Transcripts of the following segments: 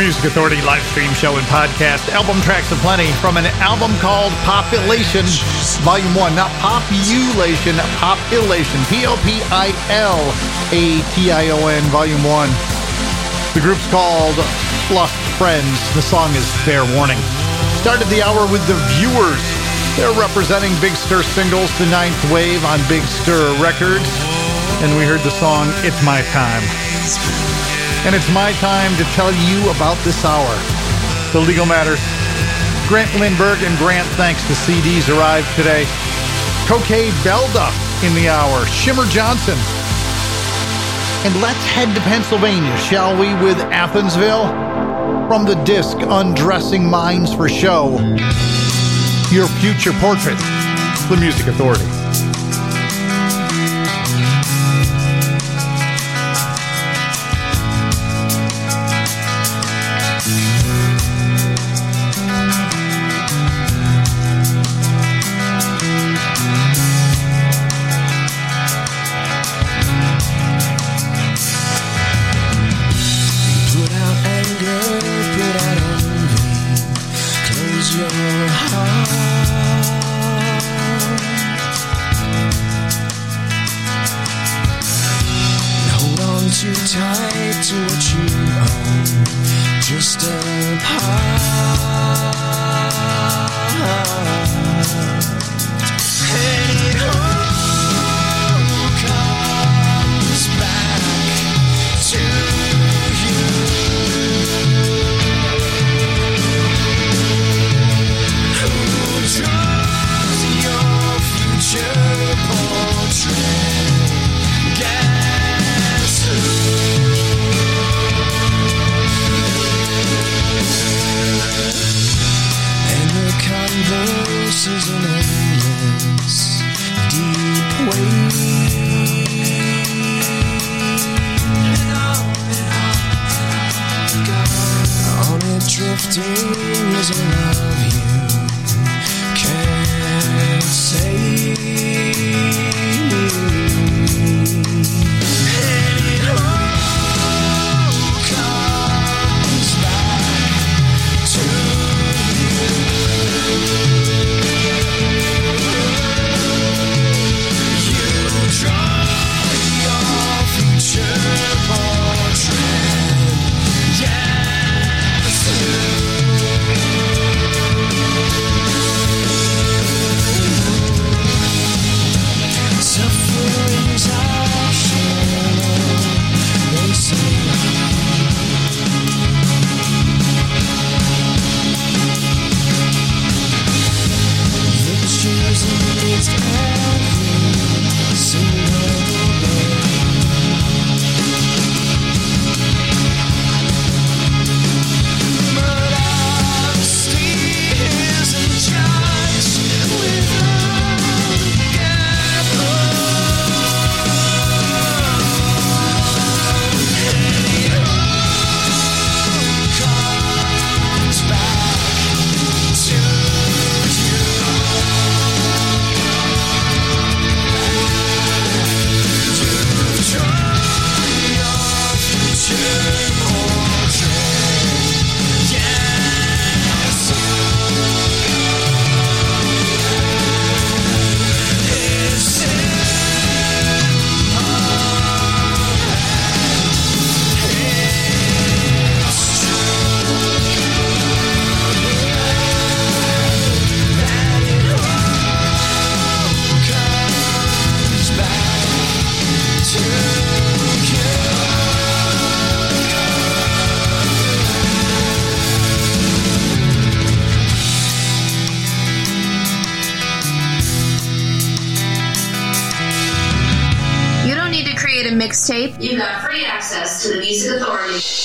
Music Authority live stream show and podcast. Album tracks aplenty from an album called Population, Volume 1. Not Population, Population. P O P I L A T I O N, Volume 1. The group's called Lost Friends. The song is Fair Warning. Started the hour with The Viewers. They're representing Big Stir Singles, the ninth wave on Big Stir Records. And we heard the song It's My Time. And it's my time to tell you about this hour. The Legal Matters. Grant Lindberg and Grant Thanks to CDs arrived today. Cocaine Belda in the hour. Shimmer Johnson. And let's head to Pennsylvania, shall we, with Athensville? From the disc Undressing Minds for Show. Your future portrait. The Music Authority. 15 years old. to the Music Authority.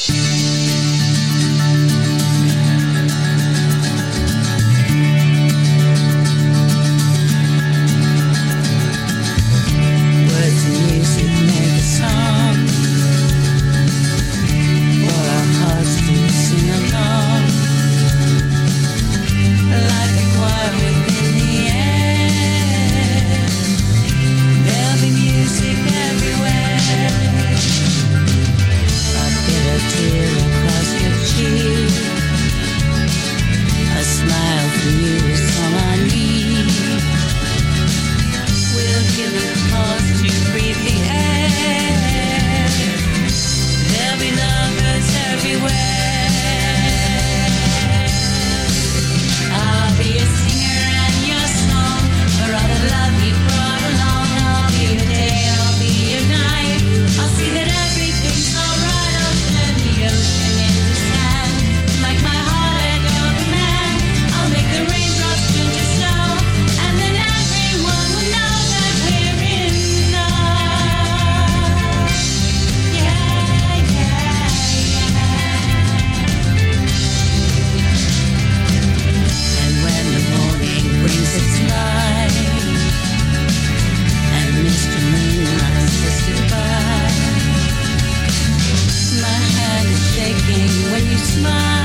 smile.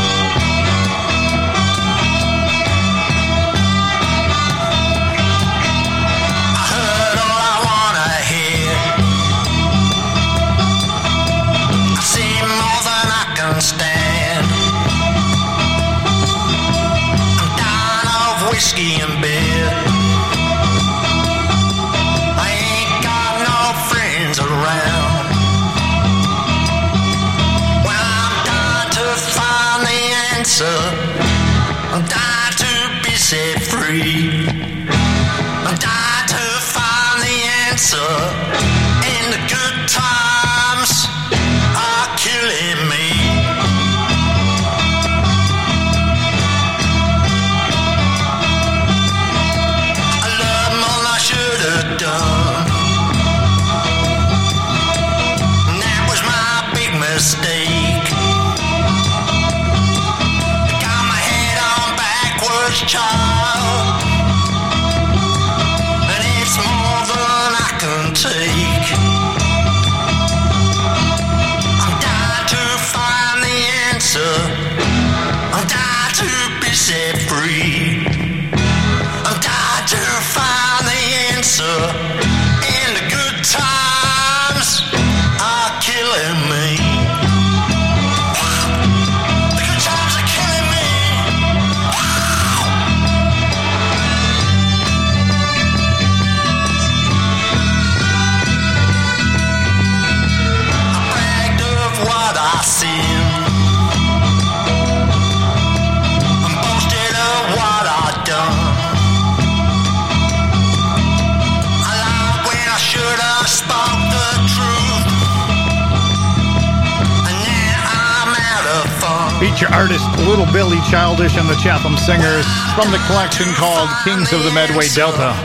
Feature artist Little Billy Childish and the Chatham Singers from the collection called Kings of the Medway Delta.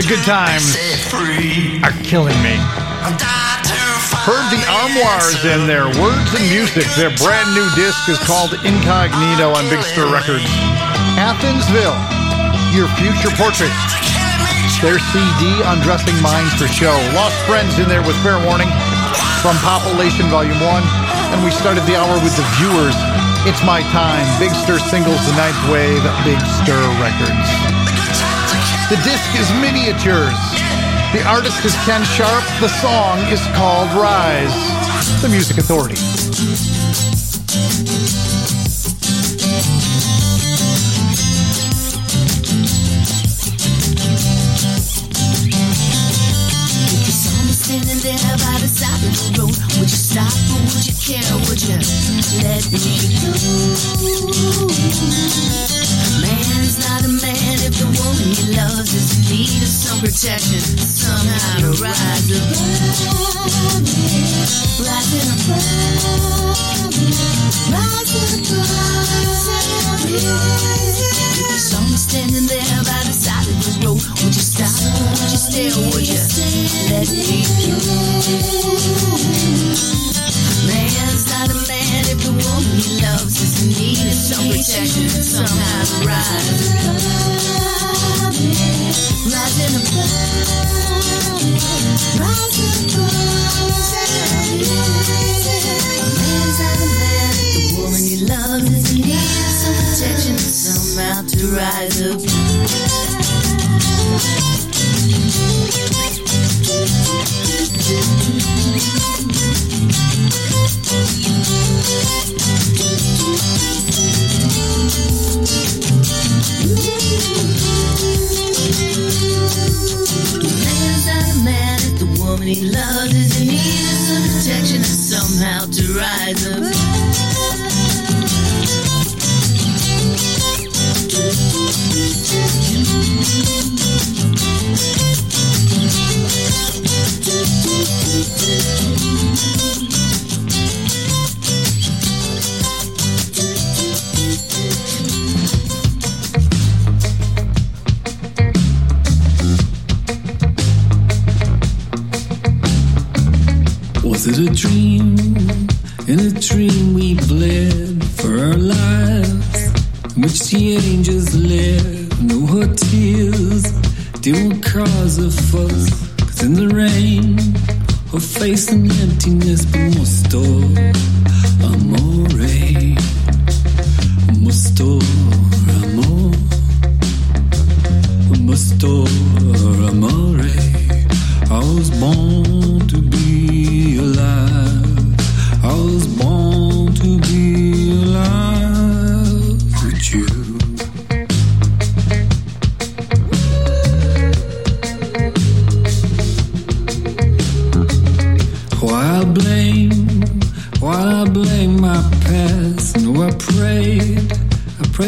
The good times are killing me. Heard the Armoires in their words and music. Their brand new disc is called Incognito on Big Stir Records. Athensville, your future portrait. Their CD, Undressing Minds for Show. Lost Friends in there with Fair Warning from Population Volume 1. And we started the hour with The Viewers. It's My Time. Big Stir Singles, The Ninth Wave, Big Stir Records. The disc is Miniatures. The artist is Ken Sharp. The song is called Rise. The Music Authority. Care? Would you let me through? Man's not a man if the woman he loves is in need of some protection. Somehow to rise above it, rising above it, rising above it. If you standing there by the side of the road, would you stop? Would you stay or would you let me through? Not a man if the woman he loves is in need of some protection. Somehow to rise rising above it, rising above it.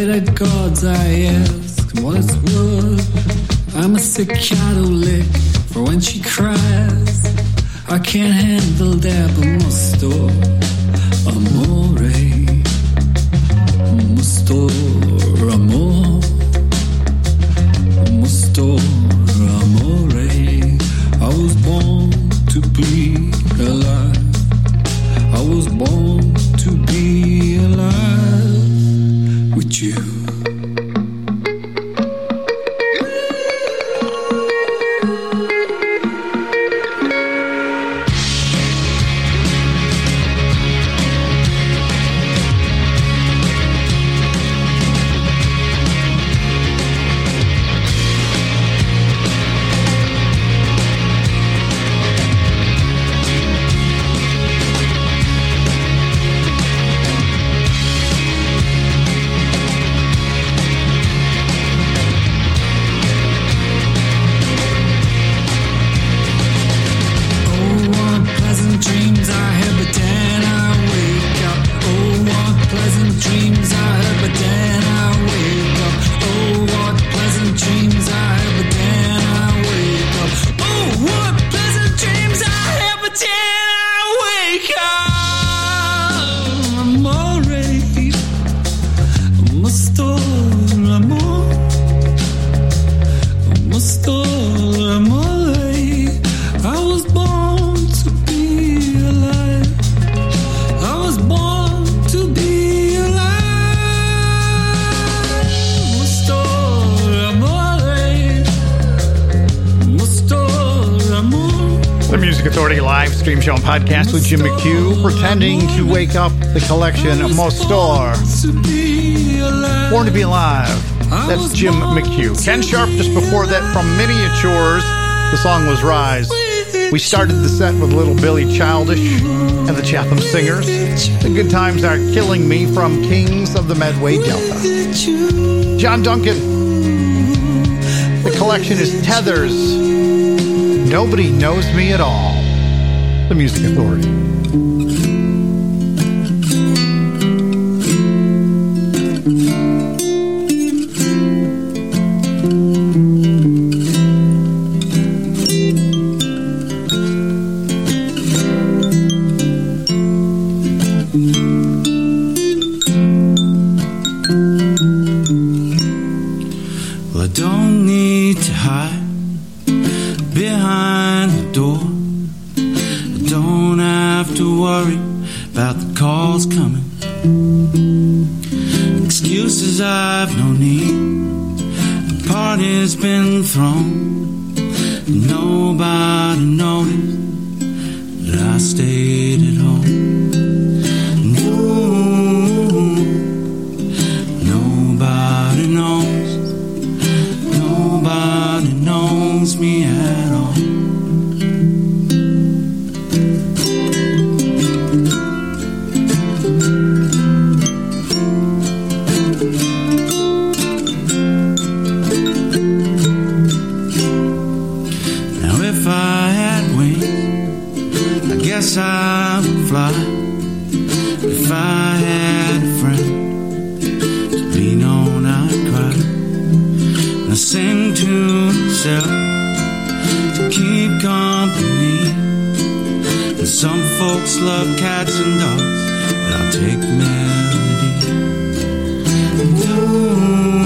At God's I ask. What it's worth, I'm a staccato lick for when she cries. I can't handle that, but mosto amore, mosto amor, mosto amore. I was born to be Music Authority live stream show and podcast with Jim McHugh, pretending to wake up the collection of Mostor. Born to be alive. That's Jim McHugh. Ken Sharp just before that from Miniatures. The song was Rise. We started the set with little Billy Childish and the Chatham Singers. The good times are killing me from Kings of the Medway Delta. John Duncan. The collection is Tethers. Nobody knows me at all. The Music Authority. Sing to myself to keep company. And some folks love cats and dogs, but I'll take melody. And ooh,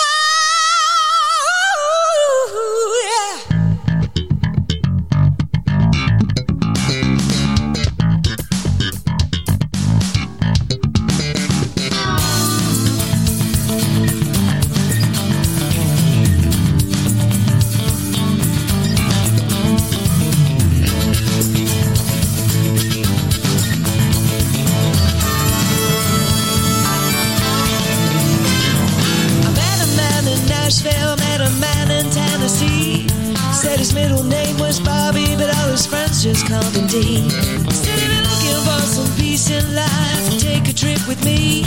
Middle name was Bobby, but all his friends just called him D. Said looking for some peace in life, take a trip with me.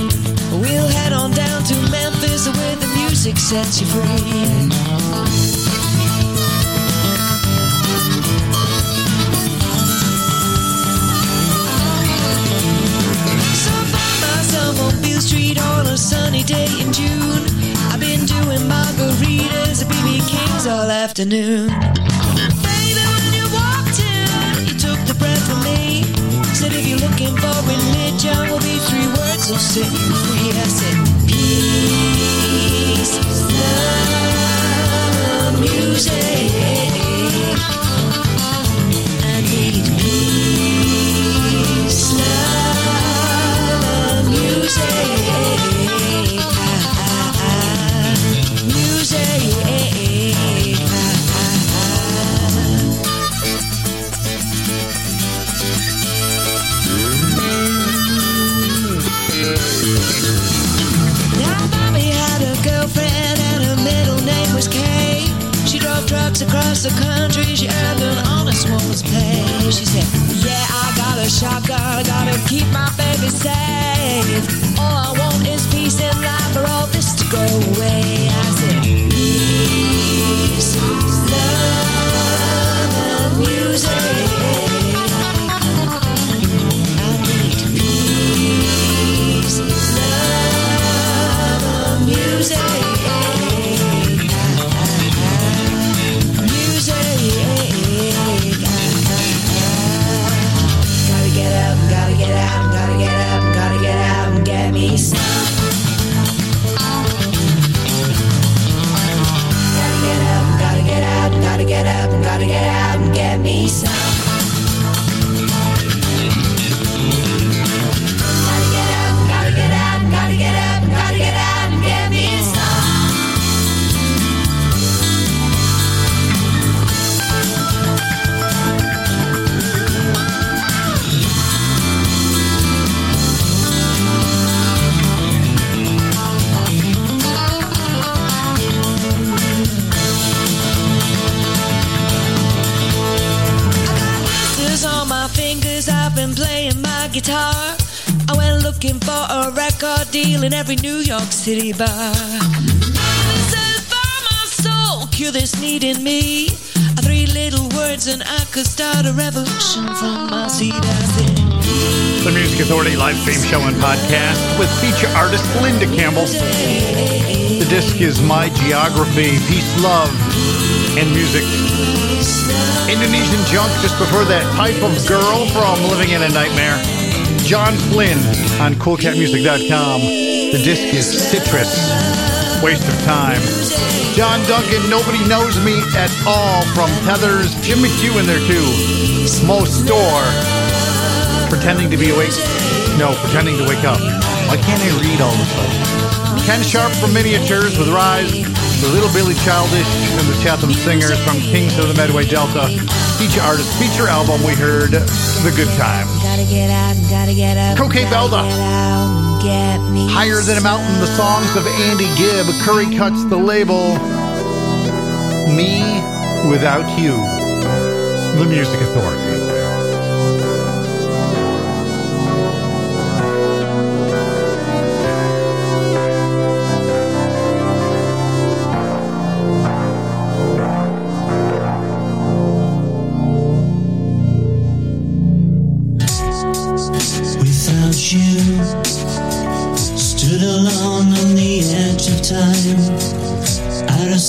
We'll head on down to Memphis where the music sets you free. On Beale Street on a sunny day in June. I've been doing margaritas at BB King's all afternoon. Baby, when you walked in, you took the breath from me. Said if you're looking for religion, will be three words will set you. I said peace, love, music. Across the country. She earned an honest woman's pay. She said, Yeah, I got a shotgun. I gotta keep my baby safe. Every New York City bar. My soul, cure this need in me. Three little words and I could start a revolution from my seat. The Music Authority live stream show and podcast with feature artist Linda Campbell. The disc is My Geography, Peace, Love, and Music. Indonesian junk just before that type of girl from Living in a Nightmare. John Flynn on coolcatmusic.com. The disc is Citrus. Waste of time. John Duncan, Nobody Knows Me at All from Tethers. Jim McHugh in there too. Mo Store. Pretending to be awake. No, pretending to wake up. Why can't I read all this stuff? Ken Sharp from Miniatures with Rise. The Little Billy Childish and the Chatham Singers from Kings of the Medway Delta. Feature artist, feature album, we heard The Good Time. Gotta get out, gotta get up. Cocaine Belda. Get out and get me Higher Than a Mountain, the songs of Andy Gibb. Curry cuts the label. Me Without You. The Music Authority.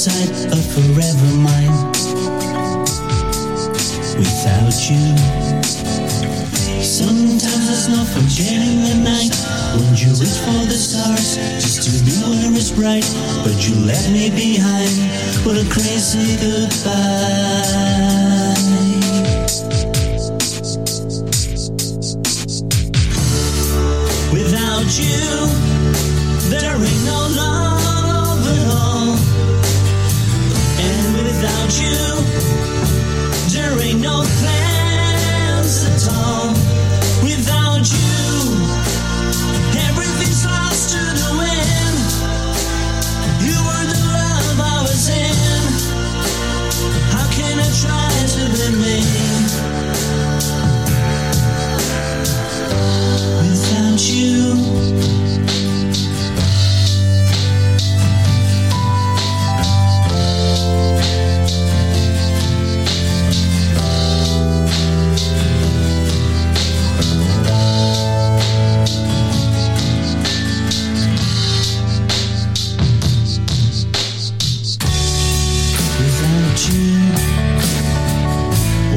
Sight of forever mine. Without you, sometimes there's no forgetting the night when you reach for the stars just to be where it's bright. But you left me behind. What a crazy goodbye. Without you, there ain't no love without you, there ain't no plans at all. Without you, everything's lost to the wind. You were the love I was in. How can I try to remain? without you.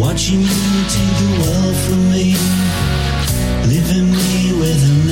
Watching you take the world from me leaving me with a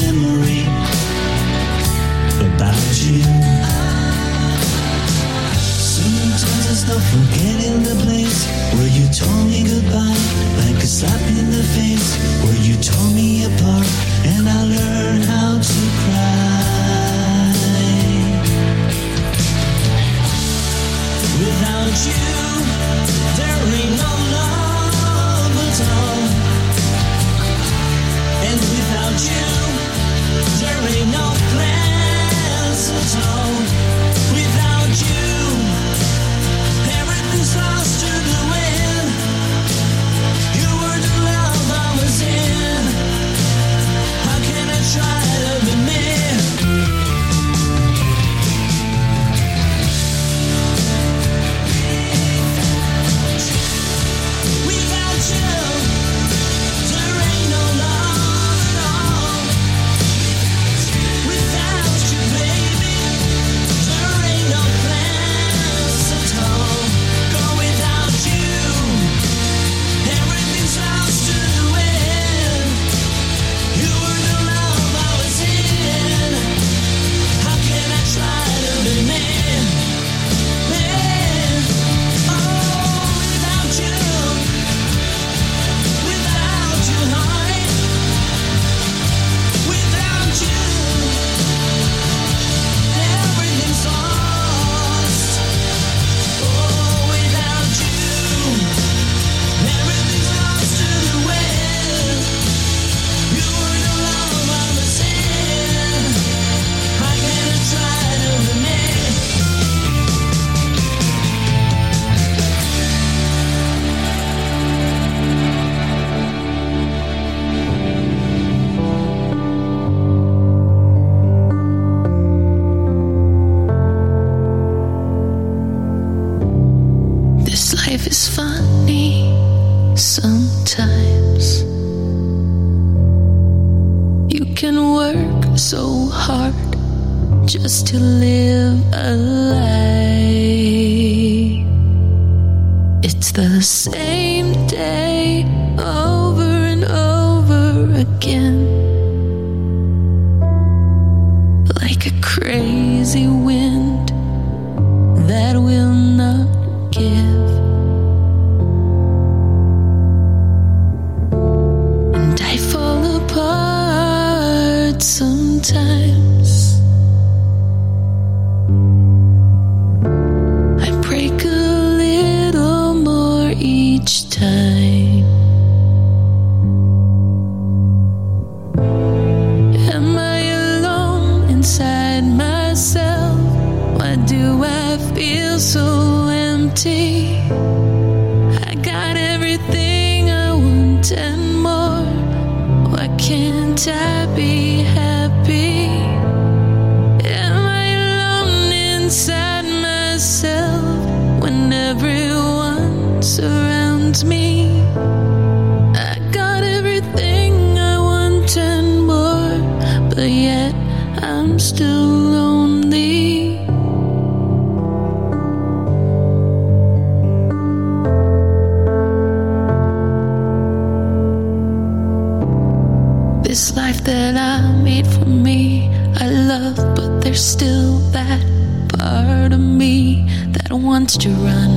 part of me that wants to run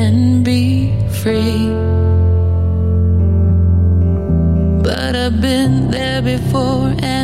and be free. But I've been there before and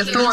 on the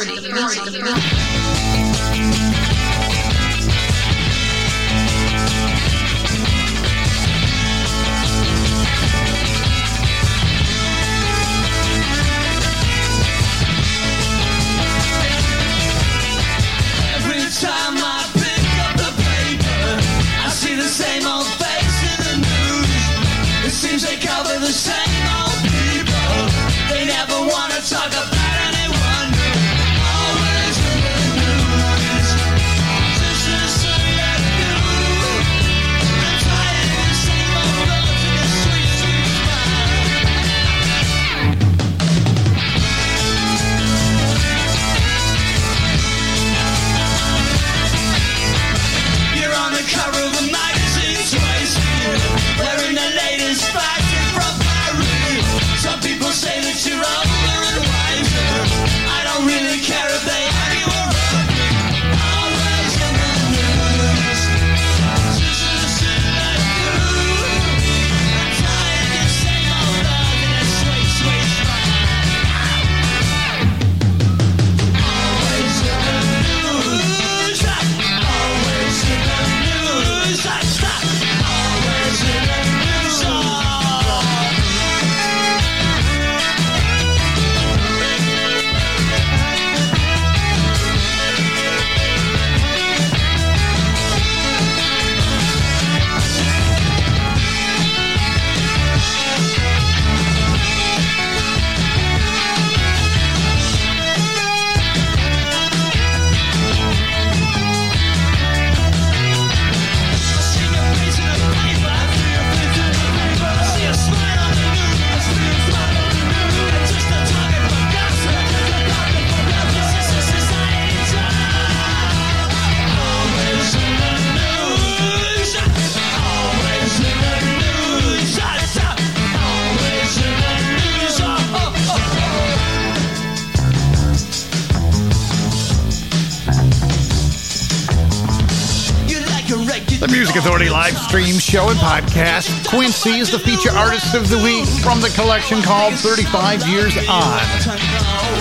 Authority live stream show and podcast. Quincy is the feature artist of the week from the collection called 35 Years On.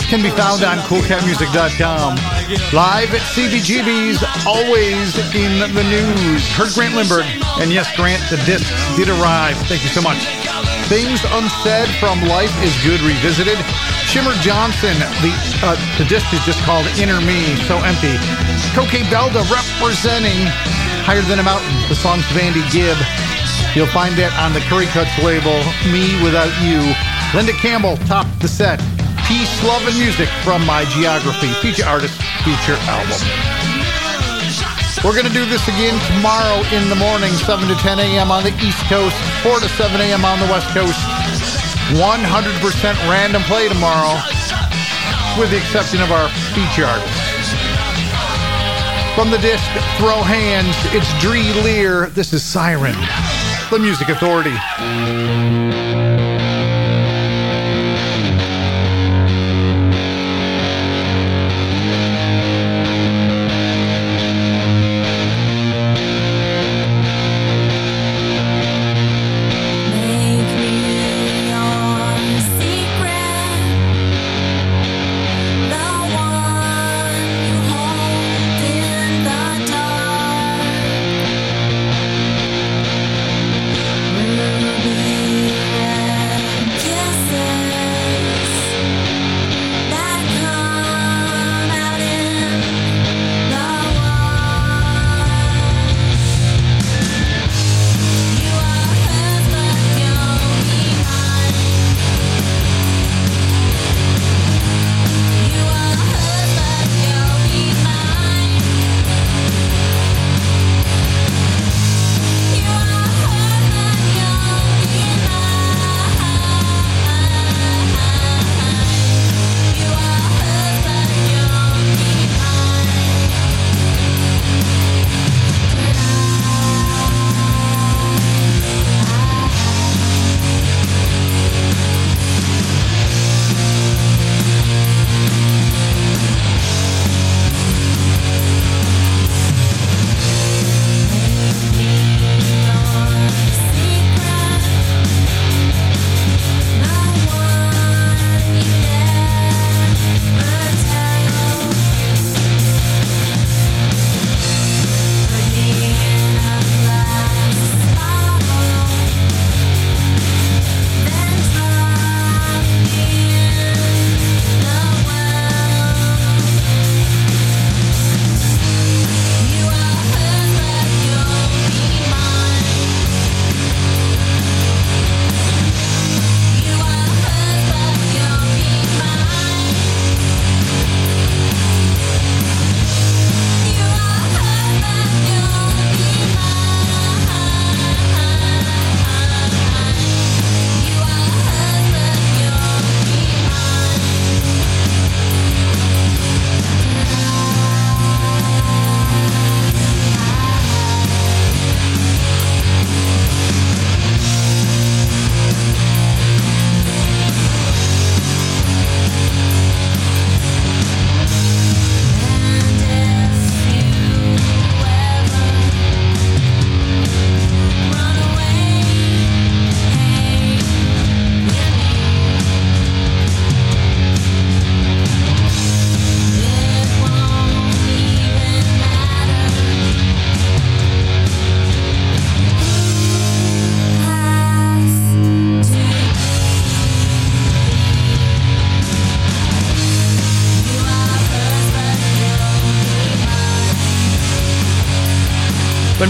Can be found on coolcatmusic.com. Live at CBGB's, always in the news. Heard Grant Lindbergh. And yes, Grant, the discs did arrive. Thank you so much. Things Unsaid from Life is Good Revisited. Shimmer Johnson, the uh, the disc is just called Inner Me, So Empty. Coke Belda representing Higher Than a Mountain. The song's Vandy Gibb. You'll find that on the Curry Cuts label, Me Without You. Linda Campbell topped the set. Peace, Love, and Music from My Geography, feature artist, feature album. We're going to do this again tomorrow in the morning, 7 to 10 a.m. on the East Coast, 4 to 7 a.m. on the West Coast. 100% random play tomorrow, with the exception of our feature artists. From the disc Throw Hands, it's Dree Lear. This is Siren, the Music Authority.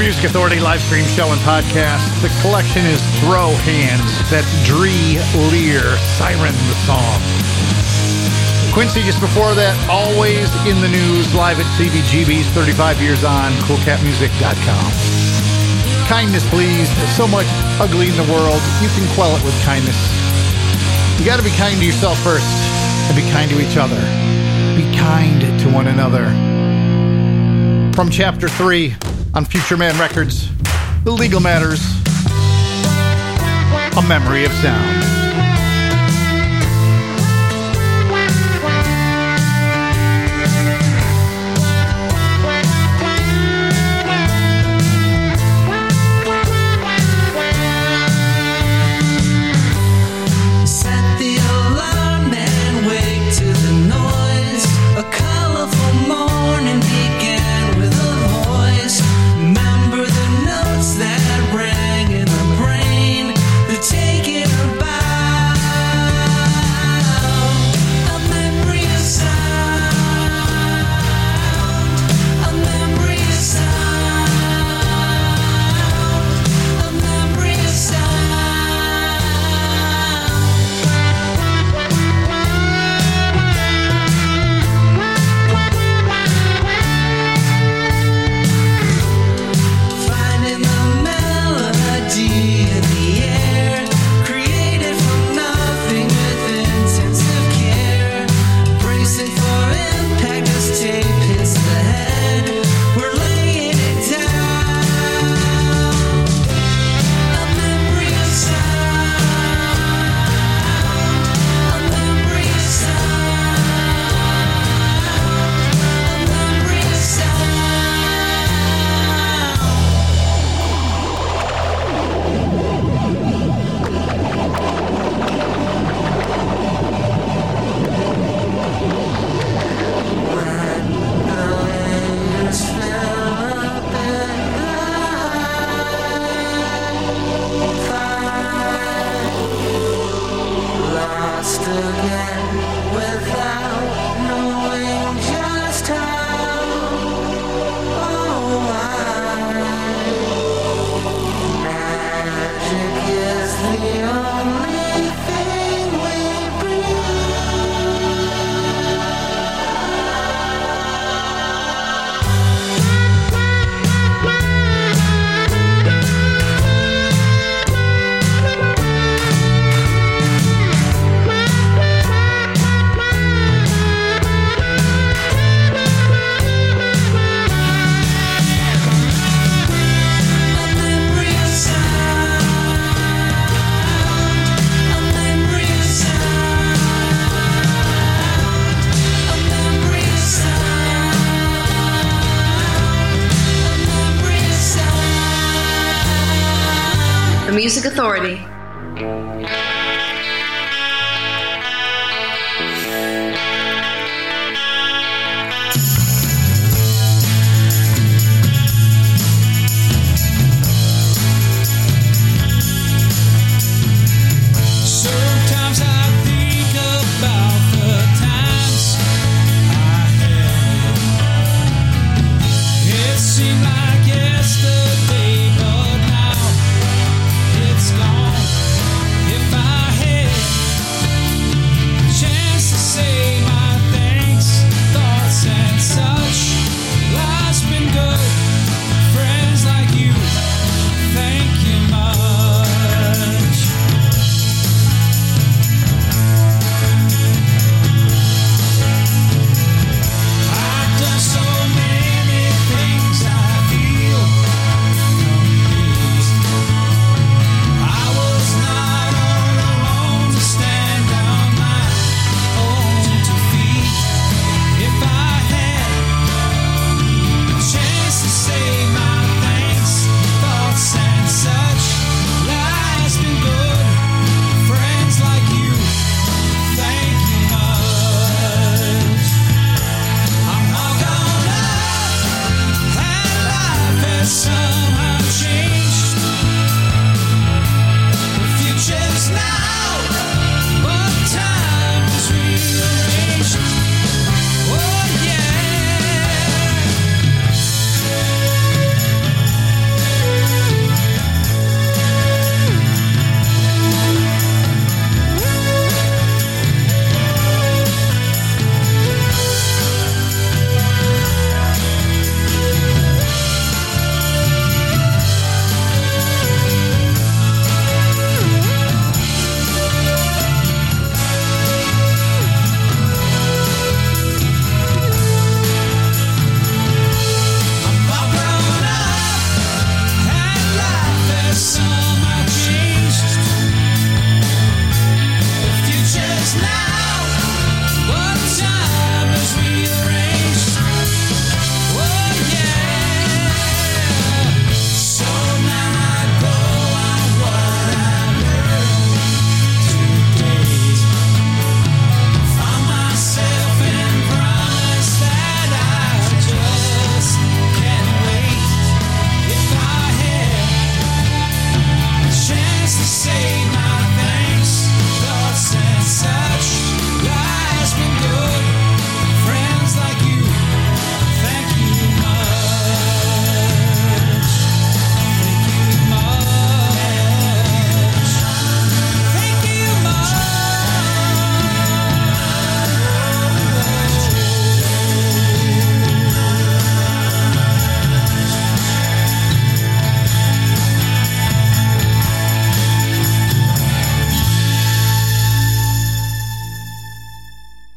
Music Authority live stream show and podcast. The collection is Throw Hands. That's Dree Lear, Siren the song. Quincy just before that, always in the news, live at CBGB's 35 years on, coolcatmusic.com. Kindness, please. There's so much ugly in the world. You can quell it with kindness. You got to be kind to yourself first and be kind to each other. Be kind to one another. From chapter 3 on Future Man Records, The Legal Matters, A Memory of Sound. Authority.